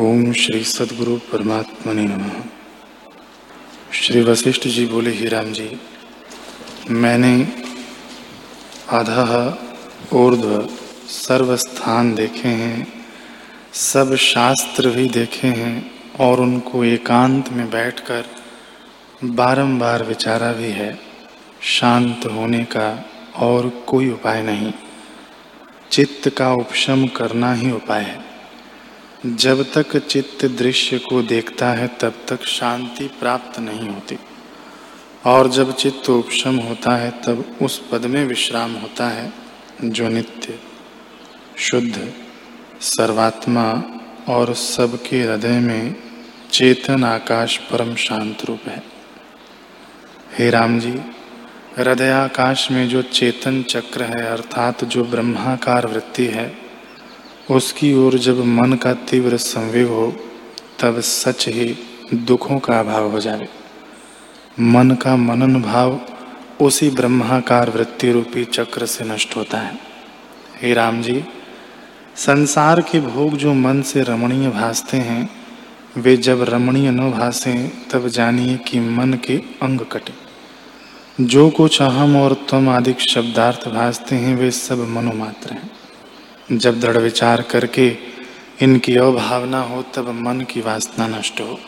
ओम श्री सदगुरु परमात्मा ने नम। श्री वशिष्ठ जी बोले, ही राम जी, मैंने आधा ऊर्ध्व सर्व स्थान देखे हैं, सब शास्त्र भी देखे हैं और उनको एकांत में बैठकर बारंबार विचारा भी है। शांत होने का और कोई उपाय नहीं। चित्त का उपशम करना ही उपाय है। जब तक चित्त दृश्य को देखता है, तब तक शांति प्राप्त नहीं होती। और जब चित्त उपशम होता है, तब उस पद में विश्राम होता है, जो नित्य, शुद्ध, सर्वात्मा और सबके हृदय में चेतन आकाश परम शांत रूप है। हे राम जी हृदयाकाश में जो चेतन चक्र है, अर्थात जो ब्रह्माकार वृत्ति है उसकी ओर जब मन का तीव्र संवेग हो, तब सच ही दुखों का अभाव हो जाए। मन का मनन भाव उसी ब्रह्माकार वृत्ति रूपी चक्र से नष्ट होता है। हे राम जी, संसार के भोग जो मन से रमणीय भासते हैं, वे जब रमणीय न भासे, तब जानिए कि मन के अंग कटे। जो कुछ अहम और तम आदि शब्दार्थ भासते हैं, वे सब मनोमात्र हैं। जब दृढ़ विचार करके इनकी अवभावना हो तब मन की वासना नष्ट हो।